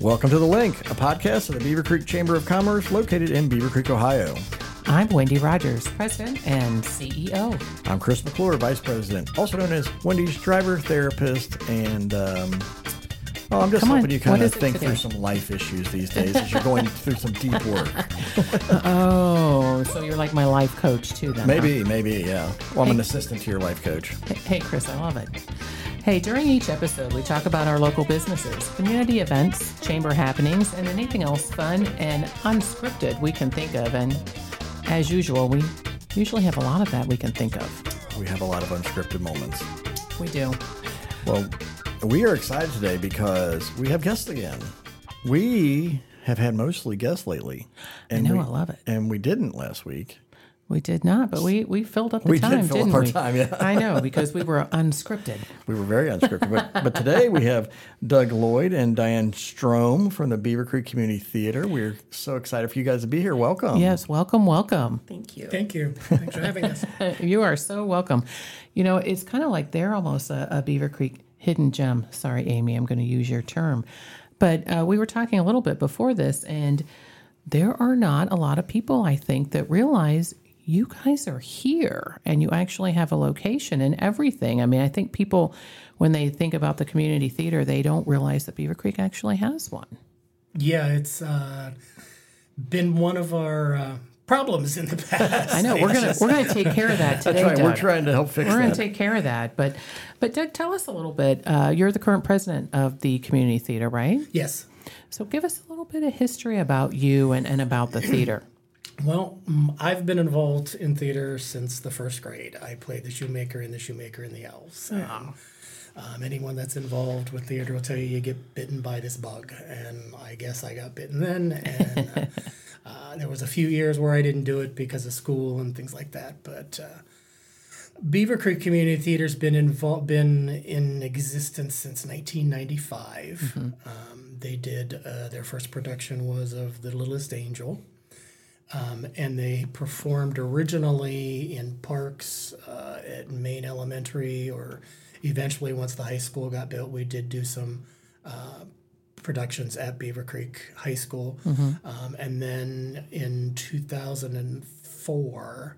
Welcome to The Link, a podcast of the Beavercreek Chamber of Commerce located in Beavercreek, Ohio. I'm Wendy Rodgers, President and CEO. I'm Chris McClure, Vice President, also known as Wendy's driver, therapist, and um, well, I'm just Come on, hoping you kind of think through some life issues these days as you're going through some deep work. Oh, so you're like my life coach too, then? huh? Maybe, maybe, yeah. Well, I'm an assistant to your life coach. Hey, Chris, I love it. Hey, during each episode, we talk about our local businesses, community events, chamber happenings, and anything else fun and unscripted we can think of. And as usual, we usually have a lot of that we can think of. We have a lot of unscripted moments. We do. Well, we are excited today because we have guests again. We have had mostly guests lately. And know, we, I love it. And we didn't last week. We did not, but we, we filled up the We did time, fill up not our we? time, yeah. I know, because we were unscripted. We were very unscripted. but, but today we have Doug Lloyd and Diane Strohm from the Beavercreek Community Theater. We're so excited for you guys to be here. Welcome. Yes, welcome, welcome. Thank you. Thank you. Thanks for having us. You are so welcome. You know, it's kind of like they're almost a, a Beavercreek hidden gem. Sorry, Amy, I'm going to use your term. But uh, we were talking a little bit before this, and there are not a lot of people, I think, that realize you guys are here and you actually have a location and everything. I mean, I think people, when they think about the community theater, they don't realize that Beavercreek actually has one. Yeah, it's uh, been one of our uh, problems in the past. I know we're gonna we're gonna take care of that today. That's right. We're trying to help fix We're gonna take care of that. But, but Doug, tell us a little bit. Uh, you're the current president of the community theater, right? Yes. So give us a little bit of history about you and, and about the theater. Well, mm, I've been involved in theater since the first grade. I played the shoemaker in the shoemaker and the elves. And, um, anyone that's involved with theater will tell you you get bitten by this bug, and I guess I got bitten then. And uh, uh, there was a few years where I didn't do it because of school and things like that. But uh, Beavercreek Community Theater's been involved, been in existence since 1995. Um, they did uh, their first production was of The Littlest Angel. Um, and they performed originally in parks uh, at Main Elementary, or eventually, once the high school got built, we did do some uh, productions at Beavercreek High School. Um, and then in 2004,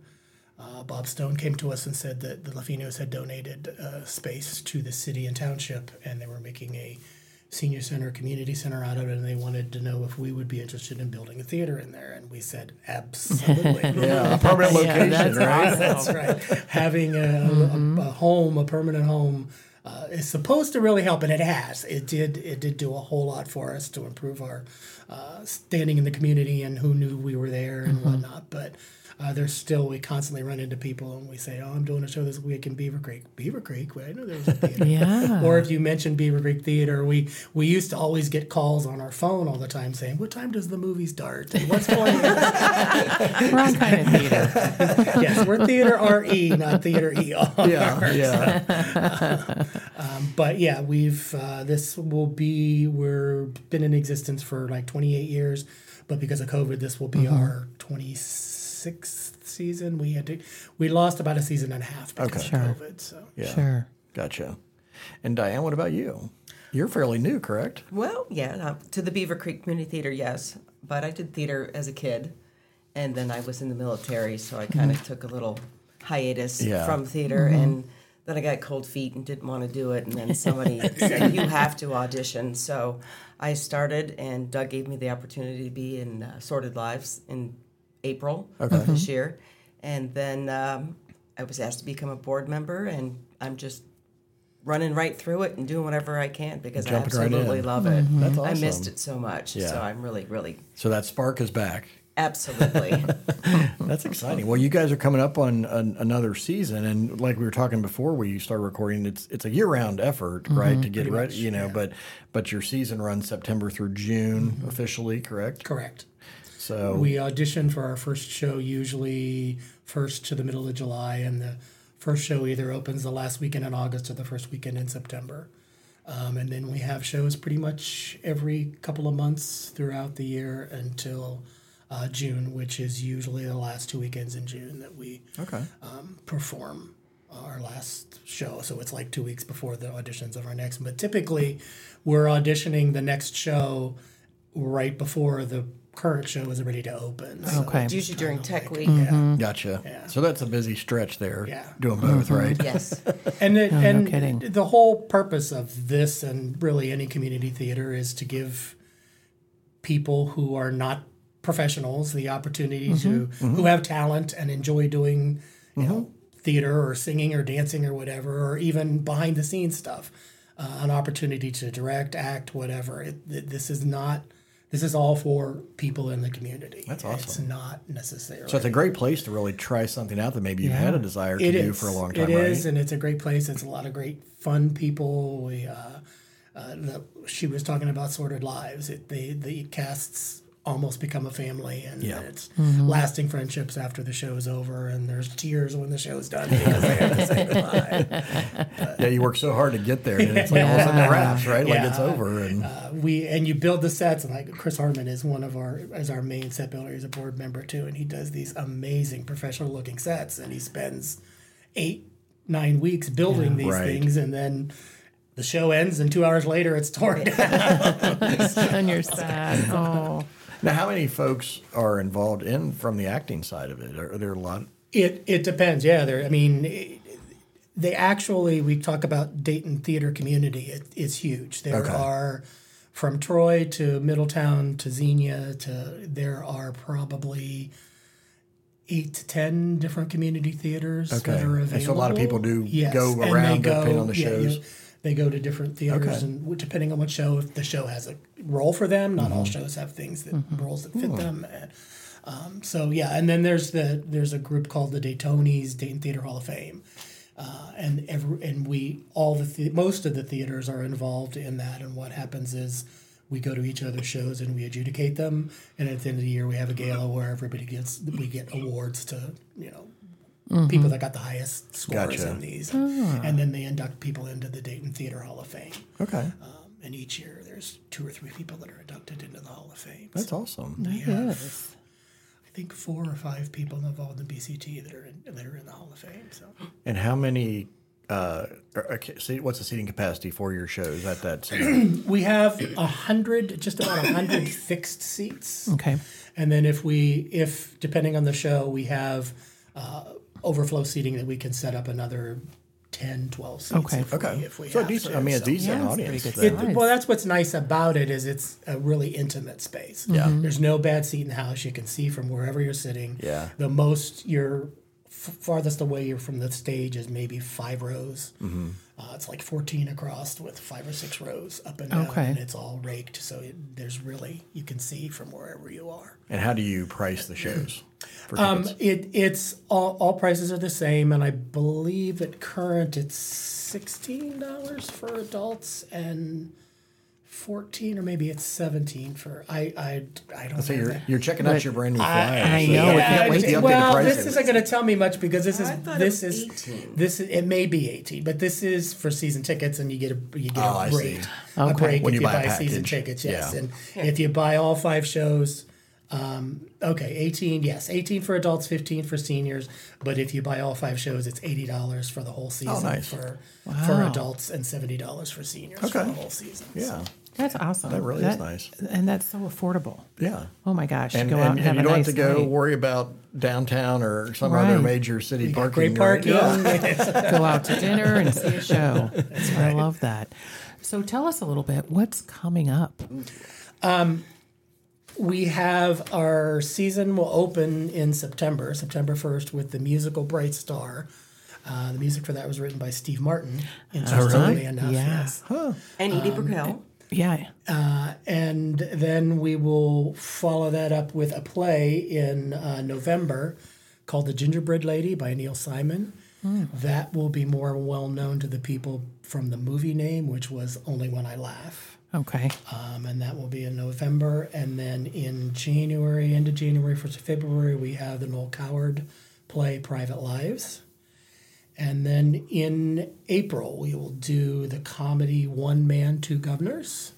uh, Bob Stone came to us and said that the Lofinos had donated uh, space to the city and township, and they were making a senior center, community center out of it, and they wanted to know if we would be interested in building a theater in there, and we said absolutely. yeah, a permanent Yeah, location, that's right? That's right. Having a, a, a home, a permanent home, uh, is supposed to really help, and it has. It did. It did do a whole lot for us to improve our uh, standing in the community and who knew we were there and whatnot. But uh, there's still we constantly run into people and we say, "Oh, I'm doing a show this week in Beavercreek." Beaver Creek? Well, I know there was a theater. Yeah. Or if you mention Beavercreek Theater, we we used to always get calls on our phone all the time saying, "What time does the movie start? And what's going on?" Wrong kind of theater. yes, we're theater RE, not theater ER. Yeah, yeah. But yeah, we've uh, this will be we're been in existence for like 28 years, but because of COVID, this will be our 26th season. We had to we lost about a season and a half because Okay. of Sure. COVID. So yeah. Sure. Gotcha. And Diane, what about you? You're fairly new, correct? Well, yeah, uh, to the Beavercreek Community Theater, yes. But I did theater as a kid, and then I was in the military, so I kind of took a little hiatus Yeah. from theater, and then I got cold feet and didn't want to do it, and then somebody said you have to audition, so I started, and Doug gave me the opportunity to be in uh, Sordid Lives in April of this year, and then um, I was asked to become a board member, and I'm just running right through it and doing whatever I can because I Jumping right absolutely in. love it. Mm-hmm. That's I missed it so much. Yeah. So I'm really, really, So that spark is back. absolutely. That's exciting. Well, you guys are coming up on an, another season, and like we were talking before, we started recording. It's it's a year round effort, mm-hmm. right, to get ready. you know, but but your season runs September through June mm-hmm. officially, correct? correct. So We audition for our first show usually first to the middle of July, and the first show either opens the last weekend in August or the first weekend in September. Um, and then we have shows pretty much every couple of months throughout the year until uh, June, which is usually the last two weekends in June that we okay, um, perform. our last show. So it's like two weeks before the auditions of our next. But typically, we're auditioning the next show right before the current show is ready to open. So Okay. It's usually during Tech Week. Mm-hmm. Gotcha. Yeah. So that's a busy stretch there. Yeah. Doing both, mm-hmm. right? Yes. and the, and kidding. the whole purpose of this and really any community theater is to give people who are not professionals the opportunity to mm-hmm. who have talent and enjoy doing you know theater or singing or dancing or whatever or even behind the scenes stuff uh, an opportunity to direct act whatever it, th- this is not this is all for people in the community That's awesome. it's not necessarily So it's a great place to really try something out that maybe you've had a desire to it do is. for a long time, It right? is, and it's a great place. It's a lot of great fun people. We, uh, uh, the, she was talking about Sordid Lives. It, the the casts almost become a family, and Yeah. it's lasting friendships after the show is over. And there's tears when the show's done because they have to say goodbye. Yeah, you work so hard to get there, and it's like all of a sudden it wraps, right? Like it's over, and Uh, we and you build the sets, and like Chris Harmon is one of our as our main set builder. He's a board member too, and he does these amazing professional looking sets, and he spends eight nine weeks building these Right. things, and then the show ends, and two hours later it's torn down. and you're sad. Oh, now how many folks are involved in from the acting side of it? Are, there a lot? It it depends. Yeah, there. I mean, it- they actually we talk about Dayton theater community. It, it's huge. There Okay. are from Troy to Middletown to Xenia to there are probably eight to ten different community theaters Okay. that are And so a lot of people do go around and around depending on the yeah, shows? you- they go to different theaters Okay. and depending on what show, if the show has a role for them, not Mm-hmm. all shows have things that roles that fit them. And, um, so yeah, and then there's the there's a group called the DayTonys Dayton Theater Hall of Fame, uh, and every and we all the, the most of the theaters are involved in that. And what happens is we go to each other's shows and we adjudicate them, and at the end of the year we have a gala where everybody gets we get awards to you know. People that got the highest scores Gotcha. in these, and then they induct people into the Dayton Theater Hall of Fame. Okay, Um, and each year, there's two or three people that are inducted into the Hall of Fame. that's awesome. yes. I think four or five people involved in BCT that are in, that are in the Hall of Fame. So And how many? Uh, okay, see, what's the seating capacity for your shows at that? center? we have a hundred, just about a hundred fixed seats, Okay. and then if we, if depending on the show, we have uh, overflow seating that we can set up another 10, 12 seats. Okay. If okay, We, if we so have decent. to, I mean, a so. decent Yeah, audience. pretty then. It, well, that's what's nice about it is it's a really intimate space. Yeah. Mhm. There's no bad seat in the house. You can see from wherever you're sitting. Yeah. The most you're f- farthest away you're from the stage is maybe five rows. Mm-hmm. Uh, it's like 14 across with five or six rows up and down, Okay. and it's all raked. So it, there's really you can see from wherever you are. And how do you price the shows? Um, it it's all, all prices are the same, and I believe at current it's sixteen dollars for adults and fourteen or maybe it's seventeen for I I I don't. so have you're you're checking out your brand new flyer. I so know, you we get can't wait to- well, prices. this isn't going to tell me much because this is this is 18. this is, it may be eighteen, but this is for season tickets, and you get a you get Oh, I a see. rate a Okay. break When if you you buy a buy season tickets. Yes, Yeah. and if you buy all five shows. Um, okay, eighteen. Yes, eighteen for adults, fifteen for seniors. But if you buy all five shows, it's eighty dollars for the whole season Oh, nice. for for adults and seventy dollars for seniors for the whole season. yeah, That's awesome. That really is nice. And that's so affordable. yeah. Oh my gosh. And, go and, out and, and have you a don't nice have to go night. worry about downtown or some other major city You parking. great right? parking. Yeah. go out to dinner and see a show. I love that. So tell us a little bit what's coming up. We have our season will open in September, September 1st, with the musical Bright Star. Uh, the music for that was written by Steve Martin, interestingly enough. Yes. And Edie Brickell. Yeah. And then we will follow that up with a play in uh, November called The Gingerbread Lady by Neil Simon. That will be more well known to the people from the movie name, which was Only When I Laugh. Okay. um, and that will be in November. And then in January, end of January, first of February, we have the Noel Coward play Private Lives. And then in April, we will do the comedy One Man, Two Guvnors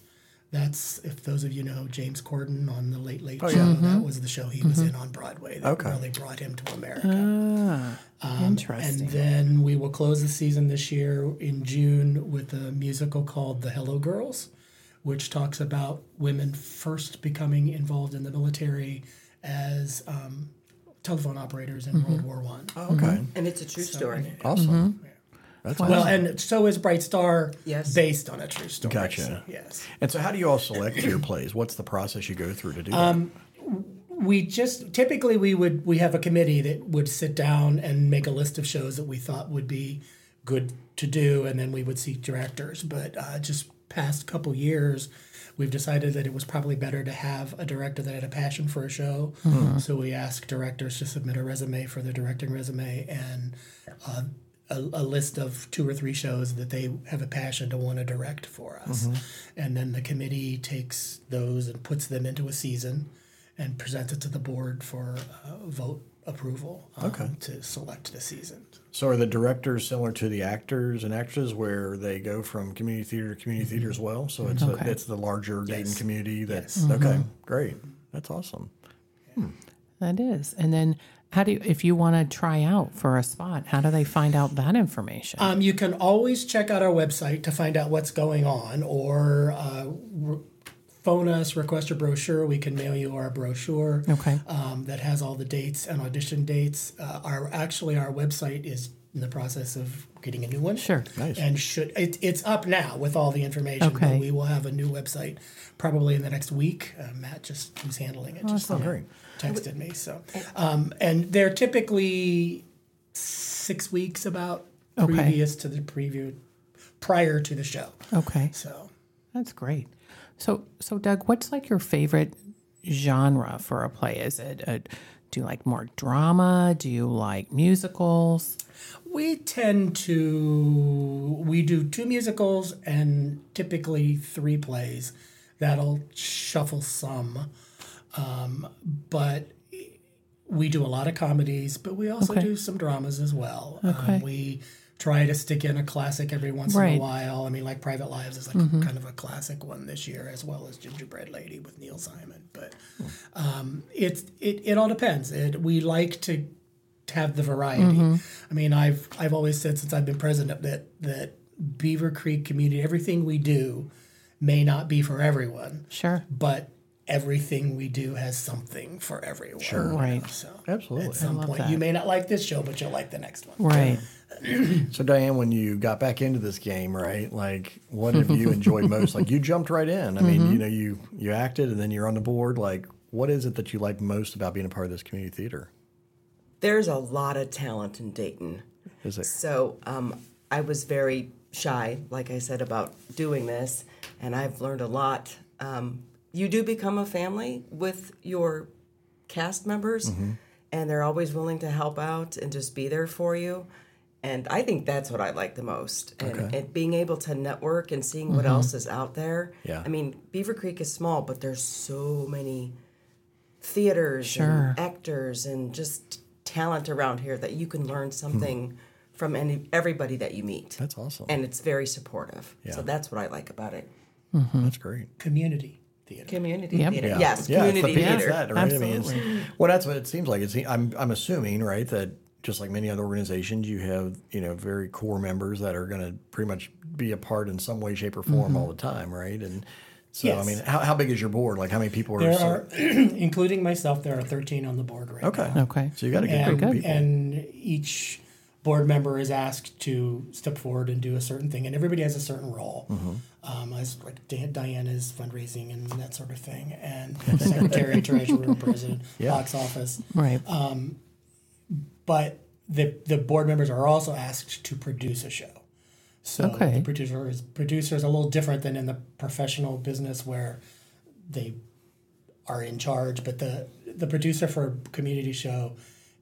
That's if those of you know James Corden on the Late Late Show. That was the show he was in on Broadway. That Okay. really brought him to America. Ah, And interesting. then we will close the season this year in June with a musical called The Hello Girls, which talks about women first becoming involved in the military as um, telephone operators in World War One. Oh, okay. And it's a true story. Awesome. That's Well, and so is Bright Star, Yes. based on a true story. Gotcha. So, yes. And so, how do you all select your plays? What's the process you go through to do that? we just typically we would we have a committee that would sit down and make a list of shows that we thought would be good to do and then we would seek directors but uh, just past couple years we've decided that it was probably better to have a director that had a passion for a show. So we asked directors to submit a resume for the directing resume and uh, a, a list of two or three shows that they have a passion to want to direct for us. And then the committee takes those and puts them into a season and presents it to the board for uh, vote approval um, to select the season. So, are the directors similar to the actors and actresses, where they go from community theater to community theater as well? So it's Okay. a, it's the larger Dayton Yes. community. That's Yes. okay. Great. That's awesome. that is. And then, how do you, if you want to try out for a spot, how do they find out that information? Um, you can always check out our website to find out what's going on, or uh, r- phone us, request a brochure. We can mail you our brochure. Okay. Um, that has all the dates and audition dates. Uh, our actually our website is in the process of getting a new one. Sure. Nice. And should it, it's up now with all the information. Okay. But we will have a new website probably in the next week. Uh, Matt just who's handling it just Oh, great. texted me. So, um, and they're typically six weeks about Okay. previous to the preview, prior to the show. okay. So, That's great. So, so Doug, what's like your favorite genre for a play? Is it a, do you like more drama? Do you like musicals? we tend to we do two musicals and typically three plays. That'll shuffle some, um, but we do a lot of comedies, but we also Okay. do some dramas as well. Okay. Um, we try to stick in a classic every once in a while. I mean, like Private Lives is like mm-hmm. kind of a classic one this year, as well as Gingerbread Lady with Neil Simon. But mm. um, it's it, it all depends. It, we like to have the variety. Mm-hmm. I mean, I've I've always said since I've been president that that Beavercreek community, everything we do may not be for everyone, Sure. but everything we do has something for everyone. Sure. Right. So Absolutely. at some love point, that. you may not like this show, but you'll like the next one. Right. So, Diane, when you got back into this game, right? Like, what have you enjoyed most? Like, you jumped right in. I mean, you know, you you acted, and then you're on the board. Like, what is it that you like most about being a part of this community theater? There's a lot of talent in Dayton. Is it? So um, I was very shy, like I said, about doing this, and I've learned a lot. Um, you do become a family with your cast members, and they're always willing to help out and just be there for you. And I think that's what I like the most. And, Okay. and being able to network and seeing what mm-hmm. else is out there. Yeah. I mean, Beavercreek is small, but there's so many theaters Sure. and actors and just talent around here that you can learn hmm. something from any everybody that you meet. That's awesome. and it's very supportive. Yeah. So that's what I like about it. Mm-hmm. That's great. Community theater. Community Yep. theater. Yeah. Yes, yeah, it's the community theater. that, right? I mean, Absolutely. well, that's what it seems like. It's, I'm, I'm assuming, right, that just like many other organizations, you have, you know, very core members that are going to pretty much be a part in some way, shape, or form all the time, right? And so, I mean, how, how big is your board? Like, how many people are? There are, including myself, there are 13 on the board right okay. now. Okay. So you got a good and, group of people. and each board member is asked to step forward and do a certain thing, and everybody has a certain role. Mm-hmm. Um, as like Dan, Diana's fundraising and that sort of thing, and secretary, treasurer, president, Yeah. box office. Right. But the the board members are also asked to produce a show. So Okay. the producer is producer is a little different than in the professional business where they are in charge, but the the producer for a community show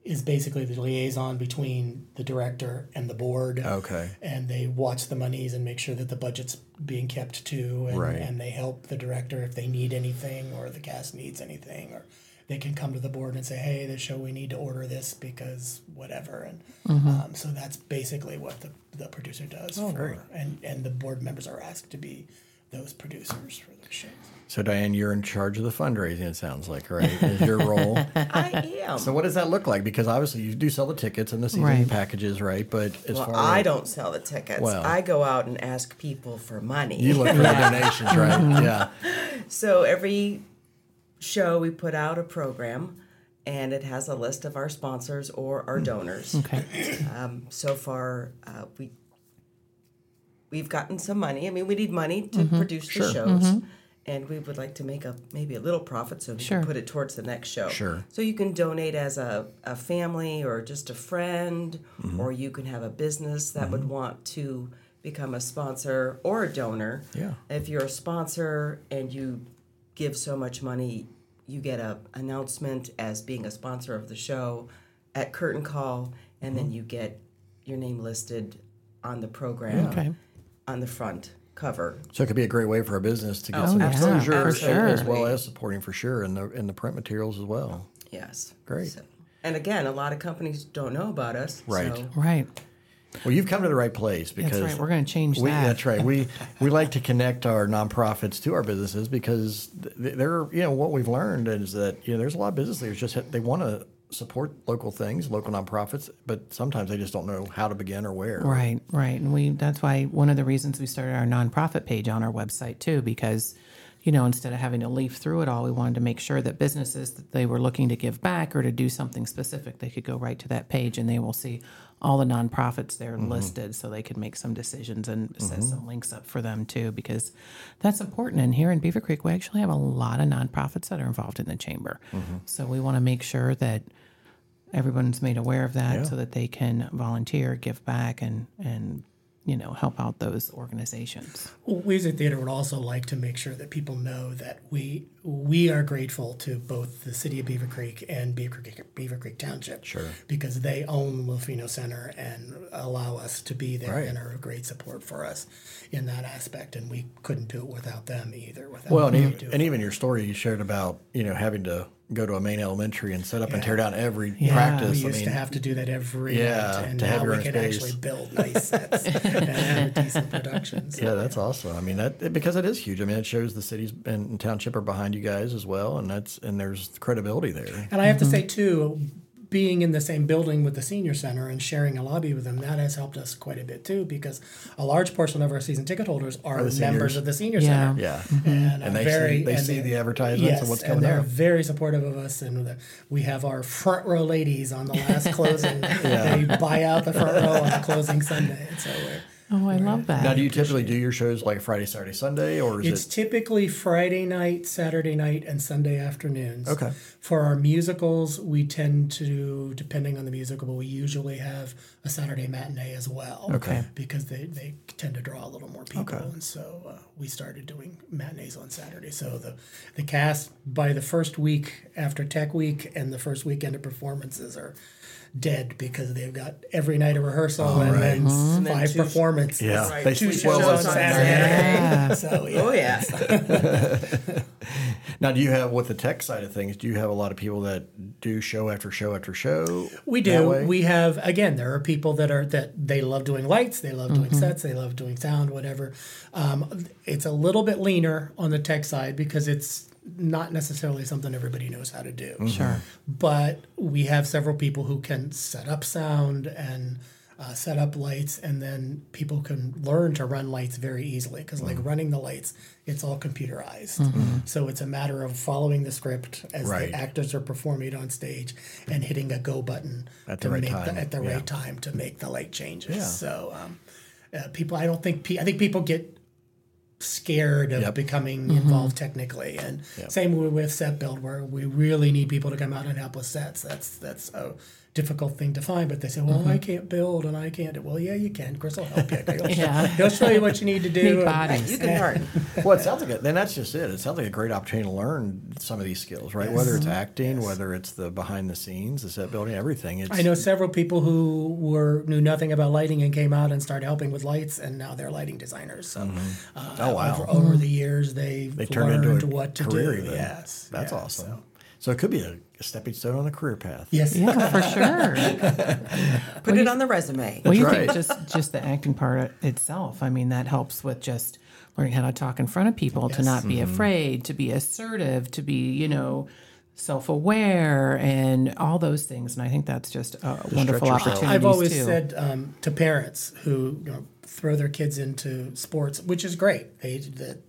is basically the liaison between the director and the board. Okay. And they watch the monies and make sure that the budget's being kept to, and, Right. and they help the director if they need anything or the cast needs anything, or they can come to the board and say, "Hey, this show we need to order this because whatever." And um, so that's basically what the, the producer does. Oh, great. And and the board members are asked to be those producers for those shows. So Diane, you're in charge of the fundraising. It sounds like right is your role. I am. so what does that look like? Because obviously you do sell the tickets and the season Right. packages, right? But as well, far I as don't sell the tickets. Well. I go out and ask people for money. you look for the donations, right? Yeah. So every show we put out a program, and it has a list of our sponsors or our mm. donors. Okay. Um, so far, uh, we we've gotten some money. I mean, we need money to mm-hmm. produce the shows, mm-hmm. and we would like to make a maybe a little profit so we Sure. can put it towards the next show. Sure. So you can donate as a, a family or just a friend, mm-hmm. or you can have a business that would want to become a sponsor or a donor. Yeah. If you're a sponsor and you give so much money, you get a announcement as being a sponsor of the show at curtain call, and then mm-hmm. you get your name listed on the program Okay. on the front cover. So it could be a great way for a business to get Oh, some yeah, exposure for as- sure. as well as supporting for sure in the in the print materials as well. Yes. Great. So- and again, a lot of companies don't know about us. Right. So Right. Well, you've come to the right place because That's right. We're going to change We, that. that's right. We we like to connect our nonprofits to our businesses because th- they're you know what we've learned is that you know there's a lot of business leaders just they want to support local things, local nonprofits, but sometimes they just don't know how to begin or where. Right, right. And we that's why one of the reasons we started our nonprofit page on our website too, because you know, instead of having to leaf through it all, we wanted to make sure that businesses that they were looking to give back or to do something specific, they could go right to that page and they will see all the nonprofits there mm-hmm. listed so they could make some decisions and set mm-hmm. some links up for them too, because that's important. And here in Beavercreek, we actually have a lot of nonprofits that are involved in the chamber. Mm-hmm. So we want to make sure that everyone's made aware of that Yeah. so that they can volunteer, give back, and and you know help out those organizations. We as a theater would also like to make sure that people know that we we are grateful to both the city of Beavercreek and Beavercreek, Beaver Creek Township, Sure. because they own Lofino Center and allow us to be there Right. and are a great support for us in that aspect. And we couldn't do it without them either. Without Well, and what even, and even your story you shared about you know having to go to a main elementary and set up and tear down every Yeah. practice. we I used mean, to have to do that every Yeah, night, and to have now your we can space. actually build nice sets and have decent production. So, Yeah, that's awesome. I mean, that because it is huge. I mean, it shows the cities and township are behind you guys as well, and that's and there's credibility there. And I have to mm-hmm. say too, being in the same building with the senior center and sharing a lobby with them, that has helped us quite a bit too, because a large portion of our season ticket holders are, the members seniors. of the senior Yeah. center. Yeah, And, uh, And they very, see- they and see the advertisements and yes, what's coming up. and they're out. very supportive of us. And the, we have our front row ladies on the last closing. They buy out the front row on the closing Sunday. And so we're, Oh, I love that. Now, do you typically do your shows like Friday, Saturday, Sunday, or is It's it typically Friday night, Saturday night, and Sunday afternoons. Okay. For our musicals, we tend to, depending on the musical, but we usually have a Saturday matinee as well. Okay. Because they, they tend to draw a little more people. Okay. And so uh, we started doing matinees on Saturday. So the, the cast, by the first week after Tech Week and the first weekend of performances, are dead because they've got every night of rehearsal and then And then five two- performances. Yeah, Right. they Two sleep shows well on on Saturday. So, yeah. Oh yeah. Now, do you have with the tech side of things? Do you have a lot of people that do show after show after show? We do. We have again. There are people that are that they love doing lights, they love doing sets, they love doing sound, whatever. Um, it's a little bit leaner on the tech side because it's not necessarily something everybody knows how to do. Sure. But we have several people who can set up sound and uh, set up lights, and then people can learn to run lights very easily because, like running the lights, it's all computerized. So it's a matter of following the script as Right. the actors are performing it on stage and hitting a go button At the right time, The, at the yeah. right time to make the light changes. Yeah. So um, uh, people, I don't think pe- I think people get scared of Yep. becoming mm-hmm. involved technically. And same with, with set build where we really need people to come out and help with sets. That's that's a difficult thing to find but they say well i can't build and i can't do well yeah you can chris will help you he'll, Yeah. he'll show you what you need to do Need and- bodies. You can learn. well, it sounds like it. Then that's just it. It sounds like a great opportunity to learn some of these skills, right? Whether it's acting, whether it's the behind the scenes, the set building, everything. It's, I know several people who were knew nothing about lighting and came out and started helping with lights, and now they're lighting designers. So, uh, Oh, wow. over, over the years, they've They turned learned into what to career do. even. Yes, That's yeah, awesome. so. So it could be a, a stepping stone on the career path. Yes. Yeah, for sure. Put it on the resume. Well, you That's think right. just just the acting part itself. I mean, that helps with just learning how to talk in front of people, to not be Mm-hmm. afraid, to be assertive, to be you know self-aware, and all those things. And I think that's just a wonderful opportunity. I've always too. said um, to parents who you know, throw their kids into sports, which is great. They the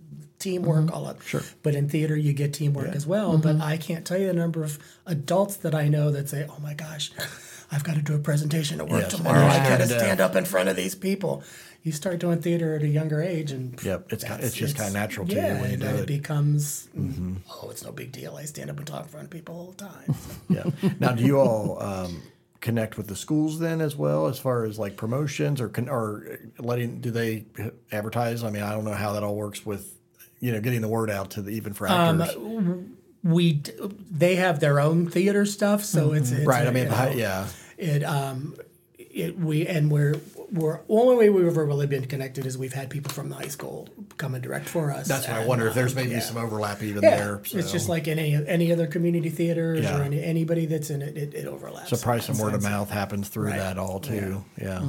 teamwork, Mm-hmm. all that. Sure. But in theater, you get teamwork as well. But I can't tell you the number of adults that I know that say, "Oh my gosh." I've got to do a presentation at work Yes, tomorrow. and I you're got to stand up in front of these people. You start doing theater at a younger age, and Yep, it's ki- it's just kinda natural to you yeah, when you do it. it becomes oh, it's no big deal. I stand up and talk in front of people all the time. Yeah. Now, do you all um, connect with the schools then as well, as far as like promotions or con- or letting? Do they advertise? I mean, I don't know how that all works with you know getting the word out to the even for actors. we d- they have their own theater stuff, so it's, it's right. a, I mean, you know, yeah. it um it we and we're we're only way we've ever really been connected is we've had people from the high school come and direct for us. That's what I wonder if there's um, maybe yeah. some overlap even Yeah, there. So. it's just like any any other community theaters Yeah. or any, anybody that's in it, it, it overlaps. So probably some word of mouth happens through Right. that all too. Yeah.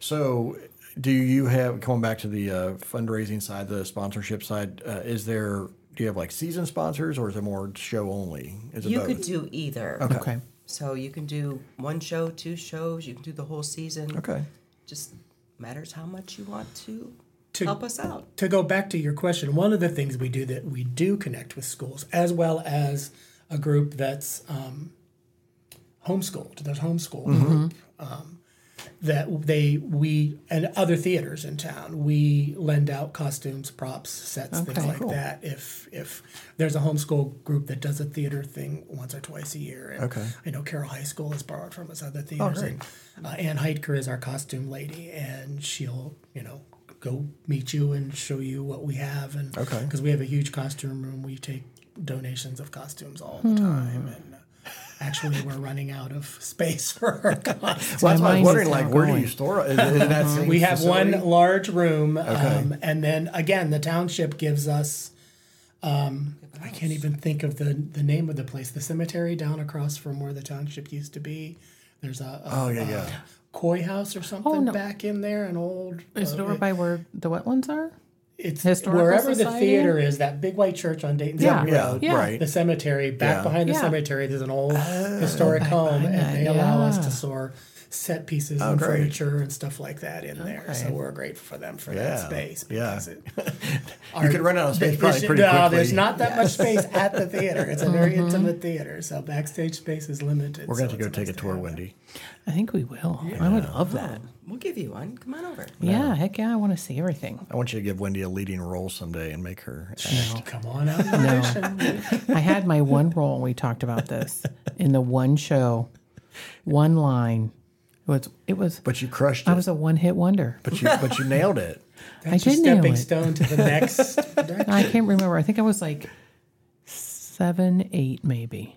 So do you have going back to the uh, fundraising side, the sponsorship side? Uh, is there do you have like season sponsors or is it more show only? Is it You both? could do either. Okay. So you can do one show, two shows. You can do the whole season. okay. Just matters how much you want to, To- help us out. to go back to your question, one of the things we do that we do connect with schools, as well as a group that's um, homeschooled. There's homeschool group um, that they we and other theaters in town. We lend out costumes, props, sets, things like cool. that. If if there's a homeschool group that does a theater thing once or twice a year, and Okay. I know Carroll High School has borrowed from us other theaters. great. and, uh, Ann Heidker is our costume lady, and she'll, you know, go meet you and show you what we have. And Okay. because we have a huge costume room, we take donations of costumes all the time. And uh, actually, we're running out of space for our costumes. Well, that's why I mind was wondering, like, where do you store it? Is it in that same we have facility? one large room, um, and then again, the township gives us. Um, I can't even think of the the name of the place. The cemetery down across from where the township used to be. There's a, a Oh, yeah, a yeah. koi house or something no. back in there, an old. Is it uh, over by where the wetlands are? It's Historical wherever the theater is. That big white church on Dayton Yeah, Road. Yeah, Yeah. right. The cemetery back Yeah. behind the cemetery. There's an old historic home, and that, they allow us to store set pieces Oh, and great. furniture and stuff like that in there. So we're grateful for them for Yeah, that space yeah. because it. You could run out of space There's- probably pretty no, quickly. there's not that much space at the theater. It's a very Mm-hmm. intimate theater, so backstage space is limited. We're going so to go it's take a tour, have that. Wendy. I think we will. I would love that. We'll give you one. Come on over. Yeah, heck yeah, I want to see everything. I want you to give Wendy a leading role someday and make her. Come on out and audition. I had my one role. We talked about this in the one show, one line. It was. It was. But you crushed it. I was a one hit wonder. but you but you nailed it. That's I your did nail stepping it. stone to the next. direction. I can't remember. I think I was like seven, eight, maybe.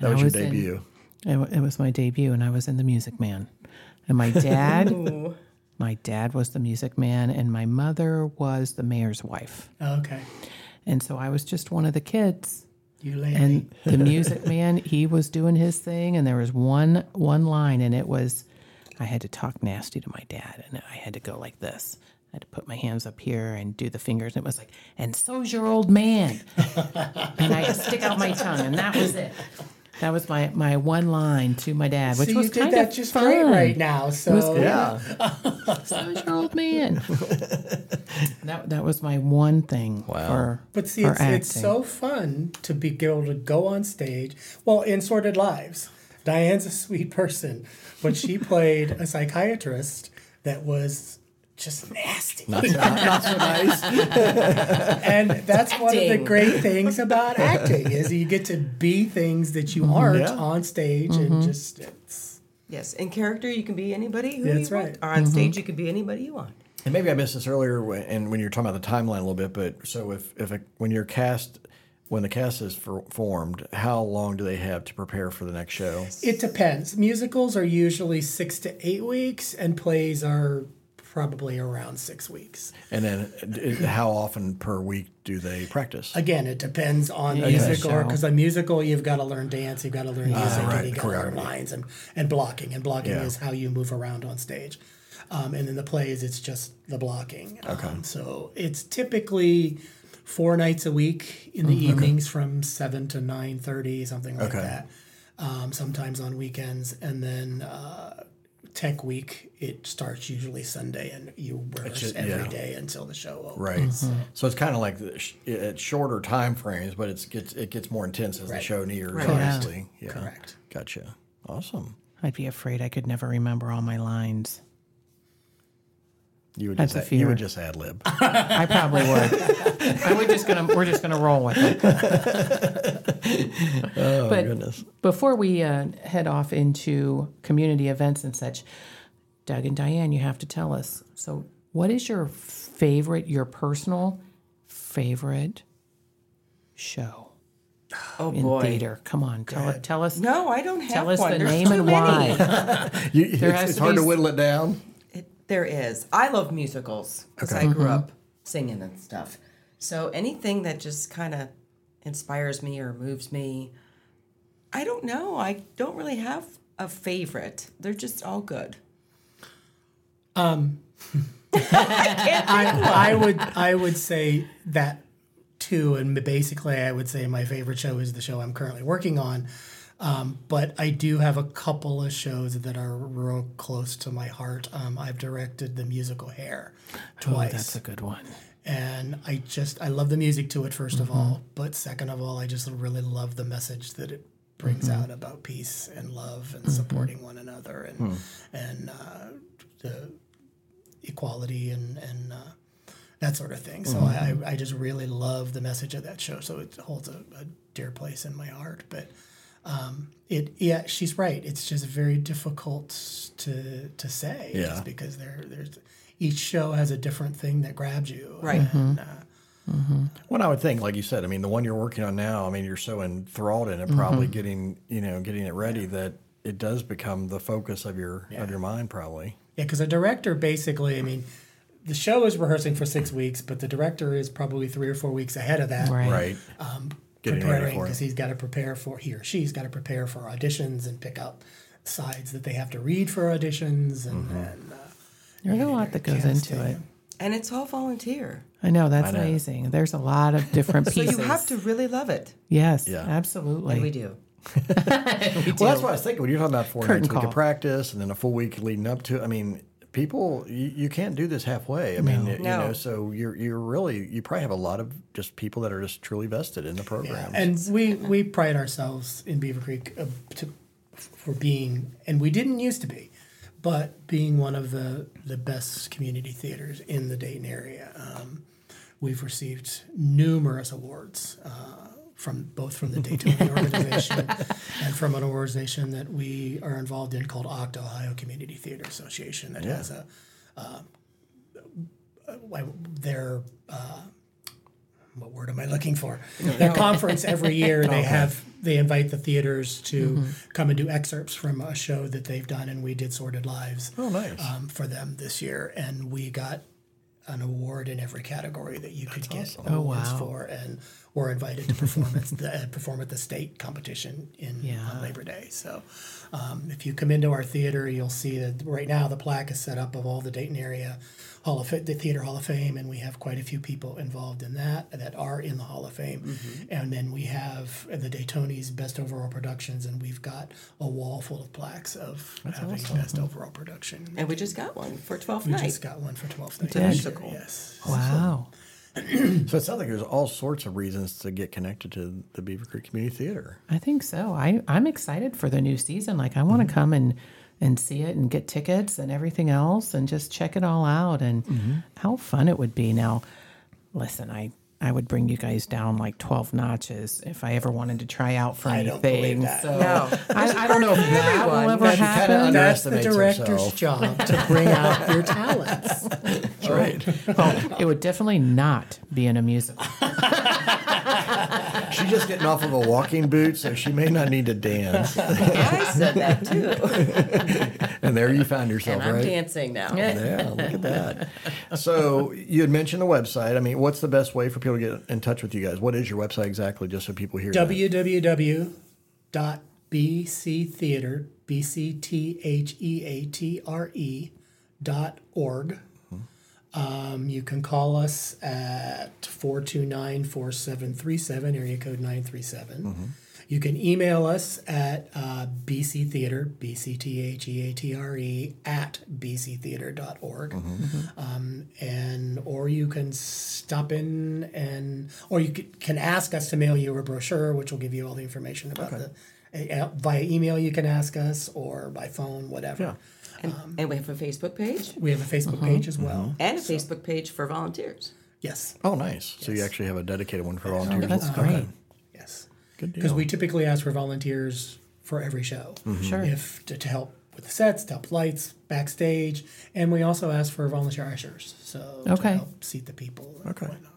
That And was I your in- debut. it, wa- it was my debut, and I was in the Music Man. And my dad, my dad was the Music Man, and my mother was the mayor's wife. Oh, okay, And so I was just one of the kids. And the music man he was doing his thing and there was one one line and it was i had to talk nasty to my dad and i had to go like this. I had to put my hands up here and do the fingers and it was like and so's your old man. And i had to stick out my tongue and that was it that was my my one line to my dad which so was you kind of just fun. great right now. So Yeah. so's your old man that that was my one thing for But see, for it's, it's so fun to be able to go on stage. Well, in Sordid Lives, Diane's a sweet person, but she played a psychiatrist that was just nasty. Not so, not so nice. and that's one of the great things about acting is you get to be things that you mm-hmm. aren't Yeah. on stage and mm-hmm. just it's Yes, in character you can be anybody who That's you right. want, or on stage mm-hmm. you can be anybody you want. And maybe I missed this earlier, when, and when you were talking about the timeline a little bit. But so if if a, when you're cast, when the cast is for, formed, how long do they have to prepare for the next show? It depends. Musicals are usually six to eight weeks, and plays are probably around six weeks. And then, uh, how often per week do they practice? Again, it depends on Yeah, musical, show. because a musical you've got to learn dance, you've got to learn music, right, and you got to learn lines and, and blocking. And blocking Yeah. is how you move around on stage. Um, and in the plays, it's just the blocking. Okay. Um, so it's typically four nights a week in the evenings from seven to nine thirty, something like Okay. that. Um, sometimes on weekends, and then uh, tech week it starts usually Sunday, and you rehearse just- every day yeah. until the show opens. Right. Mm-hmm. So it's kind of like the sh- it's shorter time frames, but it's gets it gets more intense as the show nears. Right. Obviously, yeah. Correct. Gotcha. Awesome. I'd be afraid I could never remember all my lines. You would That's just a you would just ad lib. I probably would. I would just gonna we're just gonna roll with it. oh But- goodness. Before we uh, head off into community events and such, Doug and Diane, you have to tell us. So, what is your favorite, your personal favorite show Oh in boy. theater? Come on, tell it. Tell us. No, I don't have Tell us one. the There's name and many. why. You, it's it's to hard be to whittle it down. There is. I love musicals because I grew mm-hmm. up singing and stuff. So anything that just kind of inspires me or moves me, I don't know. I don't really have a favorite. They're just all good. Um, I, I would I would say that too, and basically I would say my favorite show is the show I'm currently working on. Um, but I do have a couple of shows that are real close to my heart. Um, I've directed the musical Hair twice. Oh, twice, that's a good one. and I just I love the music to it 1st of all, but second of all, I just really love the message that it brings out about peace and love and supporting one another and and uh, the equality and and uh, that sort of thing. So I, I just really love the message of that show. So it holds a, a dear place in my heart. But um, it yeah, she's right. It's just very difficult to to say. Yeah. Just because there there's each show has a different thing that grabs you. Right. And, uh, What I would think, like you said, I mean, the one you're working on now, I mean, you're so enthralled in it, probably getting, you know, getting it ready that it does become the focus of your of your mind, probably. Yeah, because a director basically, I mean, the show is rehearsing for six weeks, but the director is probably three or four weeks ahead of that. Right. Right. Getting ready preparing for because he's got to prepare for he or she's got to prepare for auditions and pick up sides that they have to read for auditions and, and uh, There's a lot that goes into it. And it's all volunteer. I know that's know. amazing. There's a lot of different So pieces. you have to really love it. Yes, Yeah. absolutely. And we do. Well, that's what I was thinking. When you're talking about four Curtain nights a week of practice and then a full week leading up to, I mean, people, you, you can't do this halfway. I mean, you No. know, so you're you're really you probably have a lot of just people that are just truly vested in the program. And we we pride ourselves in Beavercreek uh, to, for being, and we didn't used to be, but being one of the the best community theaters in the Dayton area. Um, we've received numerous awards. Uh, from both from the DayTony organization and from an organization that we are involved in called OCTA, Ohio Community Theater Association, that has a uh, their uh, what word am I looking for? Their conference every year they have they invite the theaters to come and do excerpts from a show that they've done, and we did Sordid Lives oh, nice. um, for them this year, and we got an award in every category that you could get Oh, awards wow. for, and were invited to perform at the, uh, perform at the state competition in Yeah. on Labor Day. So, um, if you come into our theater, you'll see that right now the plaque is set up of all the Dayton area Hall of Fa- the Theater Hall of Fame, and we have quite a few people involved in that that are in the Hall of Fame. Mm-hmm. And then we have the DayTony's Best Overall Productions, and we've got a wall full of plaques of having Best Overall Production. And we just got one for 12th We night. We just got one for 12th night. did? this Yes. Wow. so it sounds like there's all sorts of reasons to get connected to the Beavercreek Community Theater. I think so. I, I'm excited for the new season. Like I want to mm-hmm. come and and see it and get tickets and everything else and just check it all out and mm-hmm. how fun it would be. Now, listen, I I would bring you guys down like 12 notches if I ever wanted to try out for I don't anything. that. So No. I, I don't know if that will ever happen. That's the director's herself. job to bring out your talents. That's. Well, it would definitely not be in a musical. She's just getting off of a walking boot, so she may not need to dance. I said that too. and there you found yourself, and I'm right? dancing now. Yeah, look at that. So you had mentioned the website. I mean, what's the best way for people to get in touch with you guys? What is your website exactly, just so people hear? that? www.bctheatre, B-C-T-H-E-A-T-R-E dot org. Um, you can call us at 429-4737, area code 937. You can email us at uh, bctheatre, B-C-T-H-E-A-T-R-E, at bctheatre.org. Um, and or you can stop in and or you can ask us to mail you a brochure which will give you all the information about the uh, via email you can ask us or by phone whatever Yeah. And, um, and we have a Facebook page we have a facebook uh-huh. page as well and a Facebook page for volunteers. yes Oh, nice. So you actually have a dedicated one for volunteers. That's great. yes Good deal. because we typically ask for volunteers for every show mm-hmm. Sure. if to, to help with the sets to help lights backstage and we also ask for volunteer ushers so Okay. to help seat the people and Okay. whatnot,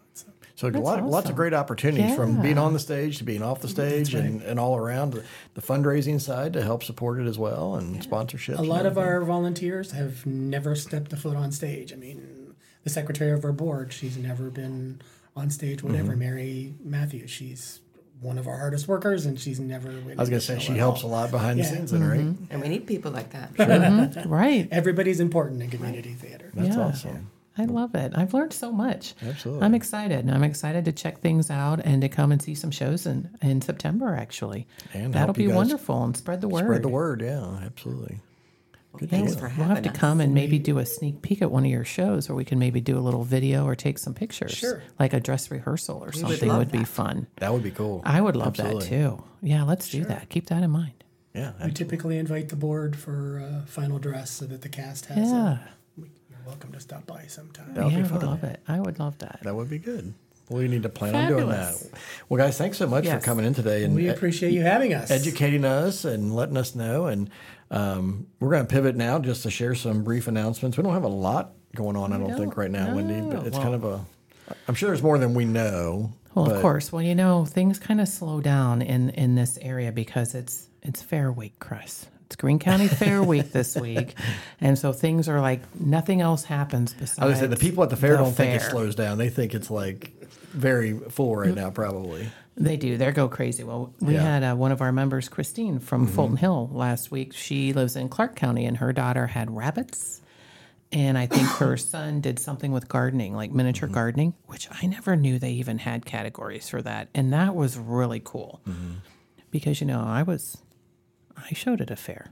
so. So a lot, lots of great opportunities from being on the stage to being off the stage and, and all around the, the fundraising side to help support it as well and sponsorships. A lot of our volunteers have never stepped a foot on stage. I mean, the secretary of our board, she's never been on stage, whatever. Mm-hmm. Mary Matthews, she's one of our hardest workers, and she's never. I was going to say she helps a lot behind Yeah. the scenes, then, right? And we need people like that. Right. Everybody's important in community theater. That's Yeah. awesome. I love it. I've learned so much. Absolutely. I'm excited. I'm excited to check things out and to come and see some shows in, in September, actually. And That'll be wonderful and spread the word. Spread the word, yeah, absolutely. Good Thanks for having We'll have to us. come and maybe do a sneak peek at one of your shows, or we can maybe do a little video or take some pictures. Sure. Like a dress rehearsal or something love would be that. fun. That would be cool. I would love Absolutely. that too. Yeah, let's do that. Keep that in mind. Yeah, We typically invite the board for uh, final dress so that the cast has. Yeah. A, you're welcome to stop by sometime. That would yeah, be I would love it. I would love that. that would be good. We need to plan on doing that. Well, guys, thanks so much Yes. for coming in today and We appreciate you having us. educating us and letting us know. And um, we're going to pivot now just to share some brief announcements. We don't have a lot going on, I don't think, right now, Wendy, but it's kind of a. I'm sure there's more than we know. Well, but of course. Well, you know, things kind of slow down in in this area because it's it's Fair Week, Chris. It's Greene County Fair Week this week, and so things are like nothing else happens besides. I would say the people at the fair the don't think it slows down. They think it's like very full right now, probably. They do. They go crazy. Well, we Yeah. Mm-hmm. had uh, one of our members, Christine from Fulton Hill, last week. She lives in Clark County, and her daughter had rabbits. And I think her son did something with gardening, like miniature Mm-hmm. gardening, which I never knew they even had categories for that. And that was really cool Mm-hmm. because, you know, I was, I showed at a fair.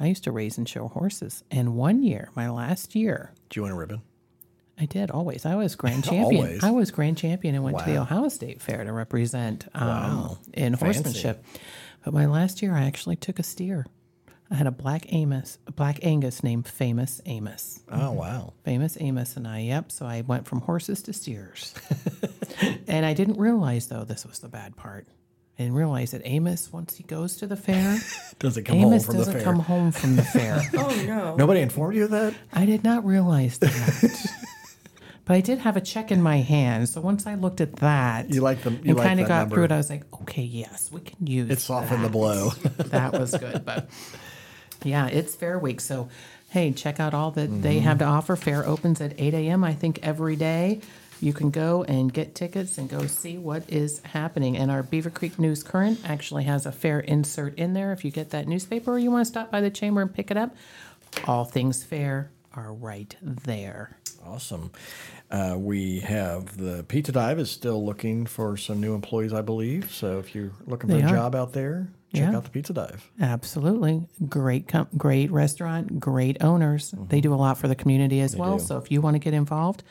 I used to raise and show horses. And one year, my last year, Do you want a ribbon? I did always. I was grand champion. Always? I was grand champion and went to the Ohio State Fair to represent um, Wow. in Fancy. horsemanship. But my last year, I actually took a steer. I had a black Amos, a black Angus named Famous Amos. Oh, wow. Famous Amos and I. Yep. So I went from horses to steers, and I didn't realize though this was the bad part. I didn't realize that Amos, once he goes to the fair, Doesn't come Amos home from doesn't the fair. come home from the fair. Oh no. Nobody informed you of that? I did not realize that. but I did have a check in my hand. So once I looked at that You like the- you and like kind of got number. through it, I was like, okay, yes, we can use It softened the blow. that was good. But yeah, it's Fair Week. So hey, check out all that they Mm-hmm. have to offer. Fair opens at 8 a.m., I think, every day. You can go and get tickets and go see what is happening. And our Beavercreek News Current actually has a fair insert in there. If you get that newspaper or you want to stop by the chamber and pick it up, all things fair are right there. Awesome. Uh, we have the Pizza Dive is still looking for some new employees, I believe. So if you're looking for They a are. job out there, check Yeah. out the Pizza Dive. Absolutely. Great com- great restaurant, great owners. They do a lot for the community as well. do. So if you want to get involved,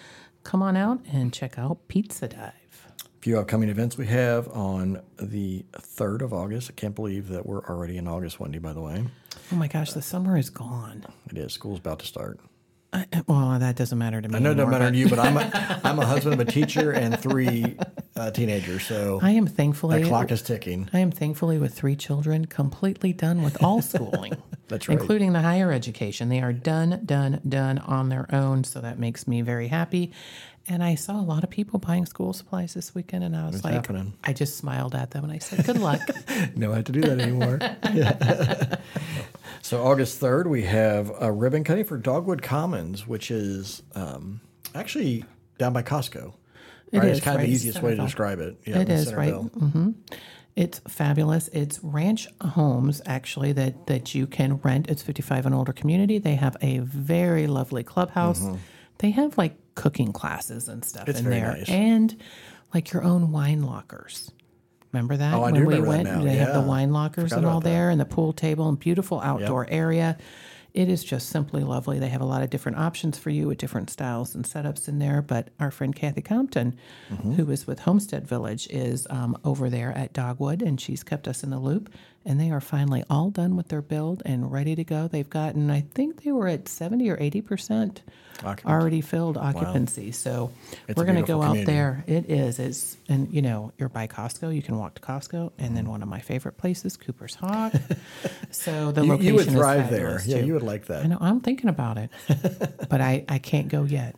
come on out and check out Pizza Dive. A few upcoming events we have on the 3rd of August. I can't believe that we're already in August, Wendy, by the way. Oh my gosh, the summer is gone. It is. School's about to start. I, well, that doesn't matter to me. I know it doesn't matter to you, but I'm a, I'm a husband of a teacher and three uh, teenagers. So I am thankfully that clock is ticking. I am thankfully with three children completely done with all schooling. That's right. Including the higher education. They are done, done, done on their own. So that makes me very happy. And I saw a lot of people buying school supplies this weekend, and I was like, happening? I just smiled at them and I said, Good luck. No, I have to do that anymore. So August third, we have a ribbon cutting for Dogwood Commons, which is um, actually down by Costco. It right? is, it's kind of the easiest way to describe it. Yeah, It is, right. It's fabulous. It's ranch homes actually that that you can rent. It's 55 and older community. They have a very lovely clubhouse. They have like cooking classes and stuff Mm-hmm. It's in there, nice. and like your own wine lockers. Remember that Oh, I when we went? They have the wine lockers Forgot and all there, and the pool table and beautiful outdoor area. It is just simply lovely. They have a lot of different options for you with different styles and setups in there. But our friend Kathy Compton, Mm-hmm. who is with Homestead Village, is um, over there at Dogwood, and she's kept us in the loop. And they are finally all done with their build and ready to go. They've gotten, I think they were at 70 or 80% Occupancy. already filled occupancy. So It's we're going to go out there. It is. It's, and you know, you're by Costco. You can walk to Costco. And then one of my favorite places, Cooper's Hawk. so the You, location you would thrive there. Yeah, too. you would like that. I know. I'm thinking about it, but I, I can't go yet.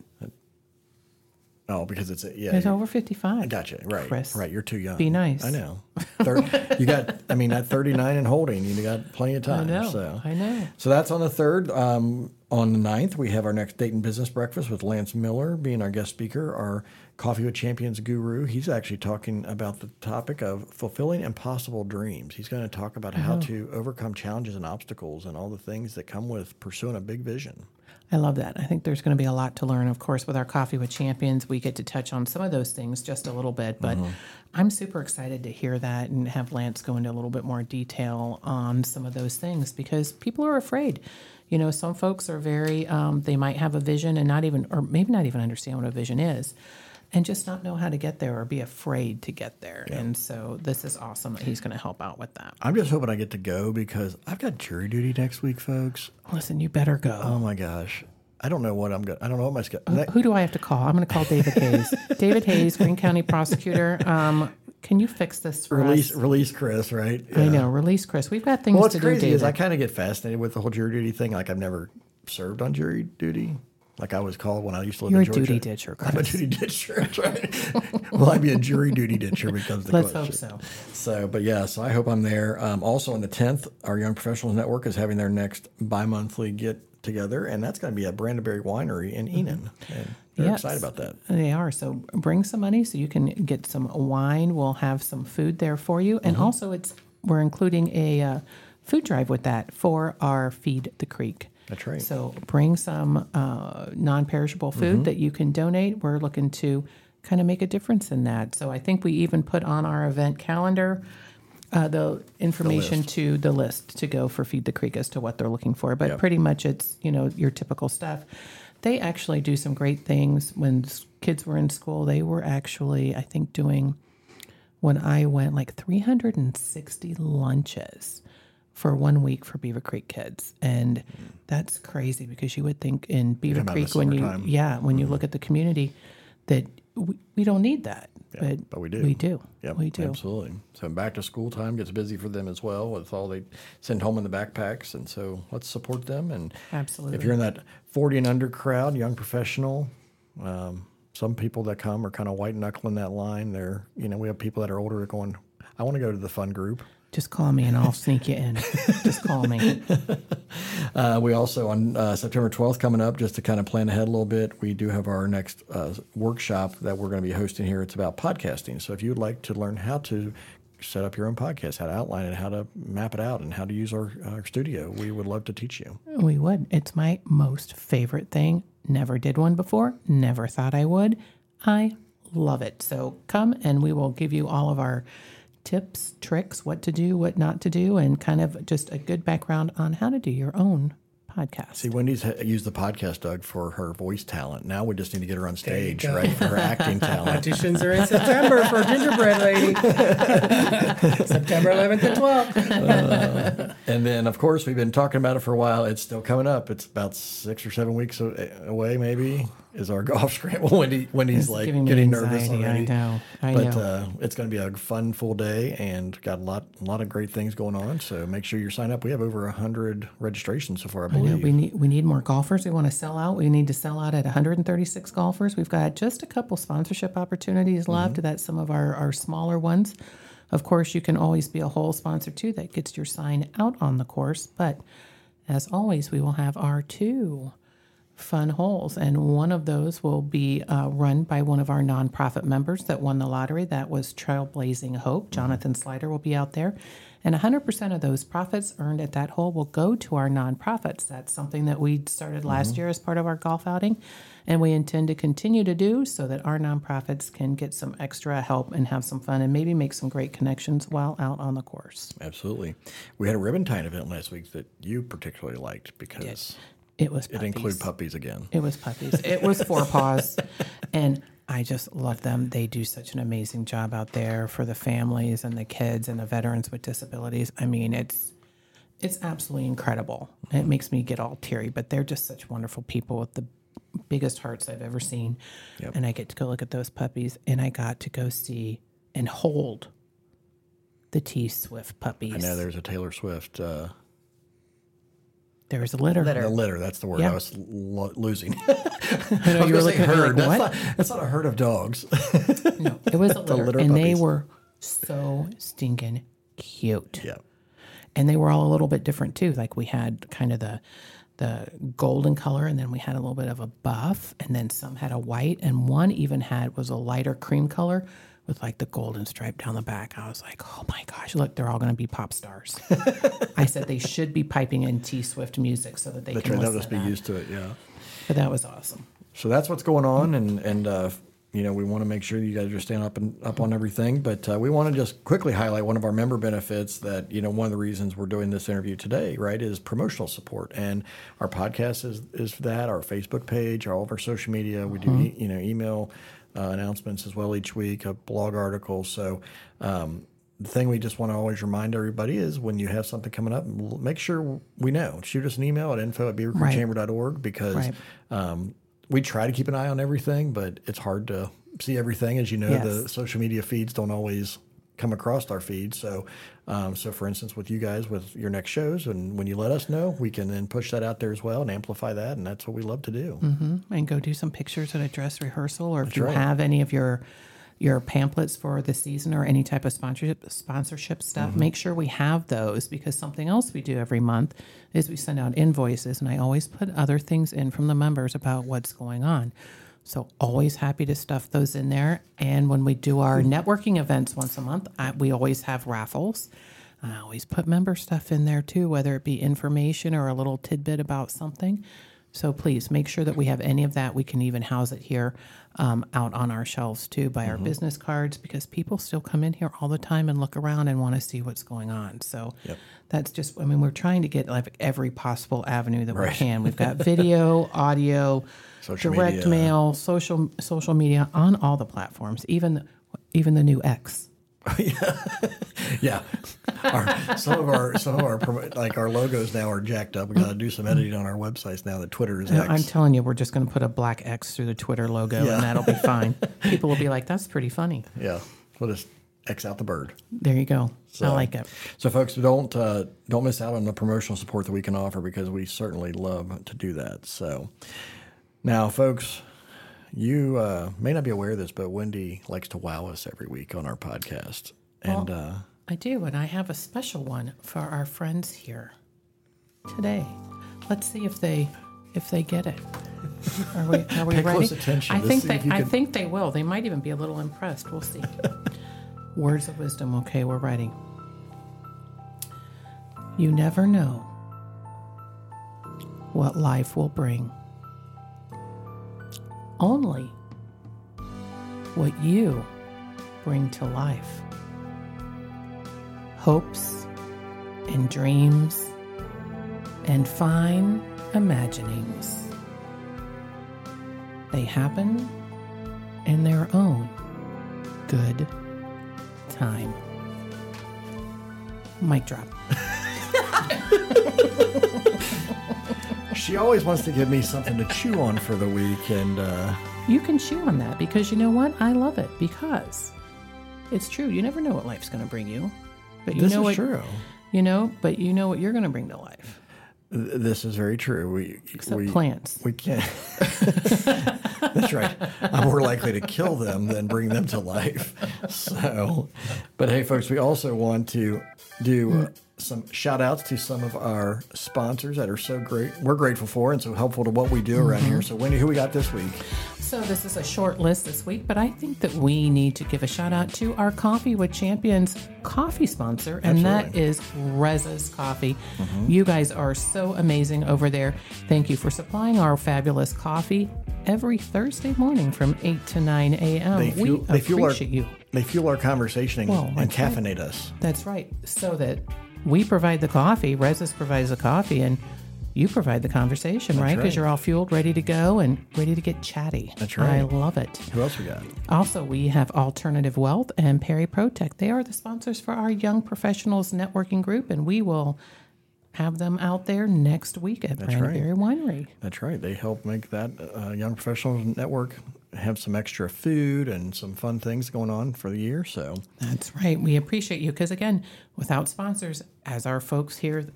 Oh, because it's a, yeah. It's over 55. I Gotcha. Right. Chris. Right. You're too young. Be nice. I know. Thir- you got. I mean, at 39 and holding, you got plenty of I time. know. So. I know. So that's on the third. Um, on the 9th, we have our next Dayton Business Breakfast with Lance Miller being our guest speaker, our Coffee with Champions guru. He's actually talking about the topic of fulfilling impossible dreams. He's going to talk about how to overcome challenges and obstacles and all the things that come with pursuing a big vision. I love that. I think there's going to be a lot to learn. Of course, with our Coffee with Champions, we get to touch on some of those things just a little bit, but I'm super excited to hear that and have Lance go into a little bit more detail on some of those things because people are afraid. You know, some folks are very, um, they might have a vision and not even, or maybe not even understand what a vision is. And just not know how to get there or be afraid to get there. And so this is awesome that he's going to help out with that. I'm just hoping I get to go because I've got jury duty next week, folks. Listen, you better go. Oh my gosh. I don't know what I'm going to, I don't know what my schedule. Who do I have to call? I'm going to call David Hayes. David Hayes, Greene County prosecutor. Um, can you fix this for Release, us? release Chris, right? I know. Release Chris. We've got things Well, what's to crazy do, is I kind of get fascinated with the whole jury duty thing. Like I've never served on jury duty. Like I was called when I used to live You're in a Georgia. duty ditcher, I'm a duty ditcher. That's right. Will I be a jury duty ditcher becomes the Let's question. hope so. So, but yeah, so I hope I'm there. Um, also on the 10th, our Young Professionals Network is having their next bi-monthly get together, and that's going to be at Brandeberry Winery in Enon. And they're Mm-hmm. Yes. excited about that. They are. So bring some money so you can get some wine. We'll have some food there for you, and Mm-hmm. also it's we're including a uh, food drive with that for our Feed the Creek. That's right. So bring some uh, non-perishable food Mm-hmm. that you can donate. We're looking to kind of make a difference in that. So I think we even put on our event calendar uh, the information to the list to go for Feed the Creek as to what they're looking for. But Yep. pretty much it's you know your typical stuff. They actually do some great things. When kids were in school, they were actually I think doing when I went like 360 lunches for one week for Beavercreek kids. And that's crazy because you would think in Beavercreek when you summertime. Mm-hmm. yeah, when you look at the community that we, we don't need that. but but we do. We do. Yep, we do. Absolutely. So back to school time gets busy for them as well with all they send home in the backpacks. And so let's support them. And Absolutely. if you're in that 40 and under crowd, young professional, um, some people that come are kind of white knuckling that line. They're, you know, we have people that are older going, I want to go to the fun group. Just call me and I'll sneak you in. Just call me. Uh, we also on uh, September 12th coming up, just to kind of plan ahead a little bit. We do have our next uh, workshop that we're going to be hosting here. It's about podcasting. So if you'd like to learn how to set up your own podcast, how to outline it, how to map it out, and how to use our, our studio, we would love to teach you. We would. It's my most favorite thing. Never did one before. Never thought I would. I love it. So come and we will give you all of our tips, tricks, what to do, what not to do, and kind of just a good background on how to do your own podcast. See, Wendy's used the podcast, Doug, for her voice talent. Now we just need to get her on stage, right, for her acting talent. Auditions are in September for Gingerbread Lady. September 11th and 12th. Uh, and then, of course, we've been talking about it for a while. It's still coming up. It's about six or seven weeks away, maybe. Is our golf scramble? Wendy, Wendy's like giving me getting nervous anxiety. I already. know. I but know. Uh, it's going to be a fun full day and got a lot, a lot of great things going on. So make sure you sign up. We have over hundred registrations so far, I I believe. we need we need more golfers. We want to sell out. We need to sell out at 136 golfers. We've got just a couple sponsorship opportunities left. That's some of our our smaller ones. Of course, you can always be a hole sponsor too. That gets your sign out on the course, but as always, we will have our two fun holes, and one of those will be uh, run by one of our nonprofit members that won the lottery. That was Trailblazing Hope. Jonathan Slider will be out there. And 100% of those profits earned at that hole will go to our nonprofits. That's something that we started last year as part of our golf outing, and we intend to continue to do so that our nonprofits can get some extra help and have some fun and maybe make some great connections while out on the course. Absolutely. We had a ribbon tying event last week that you particularly liked because It was it puppies. included puppies again. It was puppies. It was four paws. And I just love them. They do such an amazing job out there for the families and the kids and the veterans with disabilities. I mean, it's it's absolutely incredible. It makes me get all teary, but they're just such wonderful people with the biggest hearts I've ever seen. And I get to go look at those puppies and I got to go see and hold the T Swift puppies. I know there's a Taylor Swift. Uh, there was a litter. Litter. the litter, that's the word Yeah. I was lo- losing. I know I you were was looking looking at herd. like, That's what? not, that's not a herd of dogs. No, it was a litter, litter of and they were so stinking cute. yeah. and they were all a little bit different too. Like we had kind of the the golden color, and then we had a little bit of a buff, and then some had a white, and one even had was a lighter cream color with like the golden stripe down the back. I was like, oh my gosh, look, they're all going to be pop stars. I said they should be piping in T Swift music so that they That's can listen just be that. used to it. Yeah. But that was awesome. So that's what's going on, and and uh, you know we want to make sure you guys are staying up and up on everything. But uh, we want to just quickly highlight one of our member benefits that you know one of the reasons we're doing this interview today, right, is promotional support, and our podcast is is that our Facebook page, all of our social media. We do e- you know email uh, announcements as well each week, a blog article. So. Um, the thing we just want to always remind everybody is when you have something coming up, make sure we know. Shoot us an email at info at beavercreekchamber.org because Right. um, we try to keep an eye on everything, but it's hard to see everything. As you know, the social media feeds don't always come across our feed. So, um, so for instance, with you guys, with your next shows, and when you let us know, we can then push that out there as well and amplify that, and that's what we love to do. and go do some pictures at a dress rehearsal or if you right. have any of your your pamphlets for the season or any type of sponsorship sponsorship stuff Mm-hmm. make sure we have those because something else we do every month is we send out invoices and i always put other things in from the members about what's going on so always happy to stuff those in there and when we do our mm-hmm. networking events once a month I, we always have raffles I always put member stuff in there too, whether it be information or a little tidbit about something. So please make sure that we have any of that. We can even house it here um, out on our shelves too by our business cards because people still come in here all the time and look around and want to see what's going on. So that's just, I mean, we're trying to get like every possible avenue that we can. We've got video, audio, Social direct media. mail, social social media on all the platforms, even even the new X. Yeah, our, some of our some of our like our logos now are jacked up. We got to do some editing on our websites now that Twitter is X. I'm telling you, we're just going to put a black X through the Twitter logo, Yeah. and that'll be fine. People will be like, "That's pretty funny." yeah, we'll just X out the bird. There you go. I like it. So, folks, don't uh, don't miss out on the promotional support that we can offer because we certainly love to do that. So, now, folks, you uh, may not be aware of this, but Wendy likes to wow us every week on our podcast, and uh, I do, and I have a special one for our friends here today. Let's see if they if they get it. Are we are we Pay ready? close attention. I think they I can- think they will. They might even be a little impressed. We'll see. Words of wisdom. Okay, we're ready. You never know what life will bring. Only what you bring to life. Hopes and dreams and fine imaginings. They happen in their own good time. Mic drop. she always wants to give me something to chew on for the week, and uh, You can chew on that because you know what? I love it because it's true. You never know what life's going to bring you, but you this know is what true. you know. But you know what you're going to bring to life. Th- This is very true. We Except we plants. we can't. That's right. I'm more likely to kill them than bring them to life. So, but hey, folks, we also want to do uh, some shout outs to some of our sponsors that are so great. We're grateful for and so helpful to what we do around here. So, Wendy, who we got this week? So this is a short list this week, but I think that we need to give a shout out to our Coffee with Champions coffee sponsor, and that Absolutely. is Reza's Coffee. Mm-hmm. You guys are so amazing over there. Thank you for supplying our fabulous coffee every Thursday morning from 8 to 9 a.m. They fuel, we they fuel our appreciate you. they fuel our conversation and, Well, and that's right. caffeinate us. That's right. So that we provide the coffee, Reza's provides the coffee, and you provide the conversation, right? Because right. you're all fueled, ready to go, and ready to get chatty. That's right. I love it. Who else we got? Also, we have Alternative Wealth and Perry Protect. They are the sponsors for our Young Professionals Networking Group, and we will have them out there next week at right. Brandeberry Winery. That's right. They help make that uh, Young Professionals Network have some extra food and some fun things going on for the year. So, That's right. We appreciate you because, again, without sponsors, as our folks here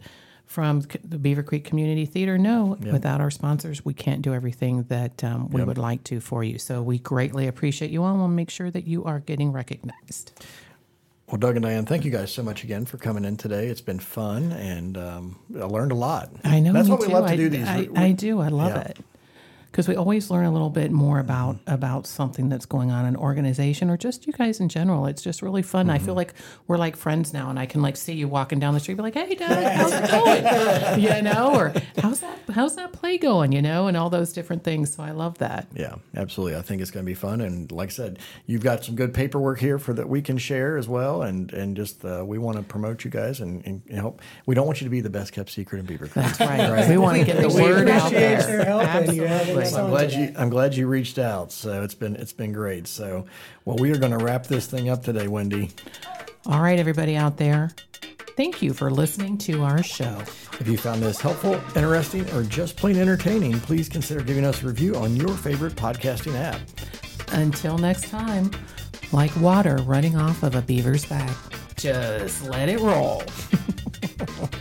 from the Beavercreek Community Theater know, without our sponsors, we can't do everything that um, we would like to for you. So we greatly appreciate you all and we'll make sure that you are getting recognized. well, Doug and Diane, thank you guys so much again for coming in today. It's been fun and um, I learned a lot. I know. That's what we too. love to I, do. These. I, I do. I love Yeah. it because we always learn a little bit more about about something that's going on in an organization or just you guys in general. It's just really fun. I feel Mm-hmm. like we're like friends now, and I can like see you walking down the street, be like, "Hey, Dad, how's it going?" you know, or how's that how's that play going? You know, and all those different things. So I love that. Yeah, absolutely. I think it's going to be fun, and like I said, you've got some good paperwork here for that we can share as well, and and just uh, we want to promote you guys and, and help. We don't want you to be the best kept secret in Beavercreek. That's right. We want to get the We word out appreciate there. your help and you having us So I'm glad today. you I'm glad you reached out. So it's been it's been great. So well, we are going to wrap this thing up today, Wendy. All right, everybody out there. Thank you for listening to our show. If you found this helpful, interesting, or just plain entertaining, please consider giving us a review on your favorite podcasting app. Until next time, like water running off of a beaver's back, just let it roll.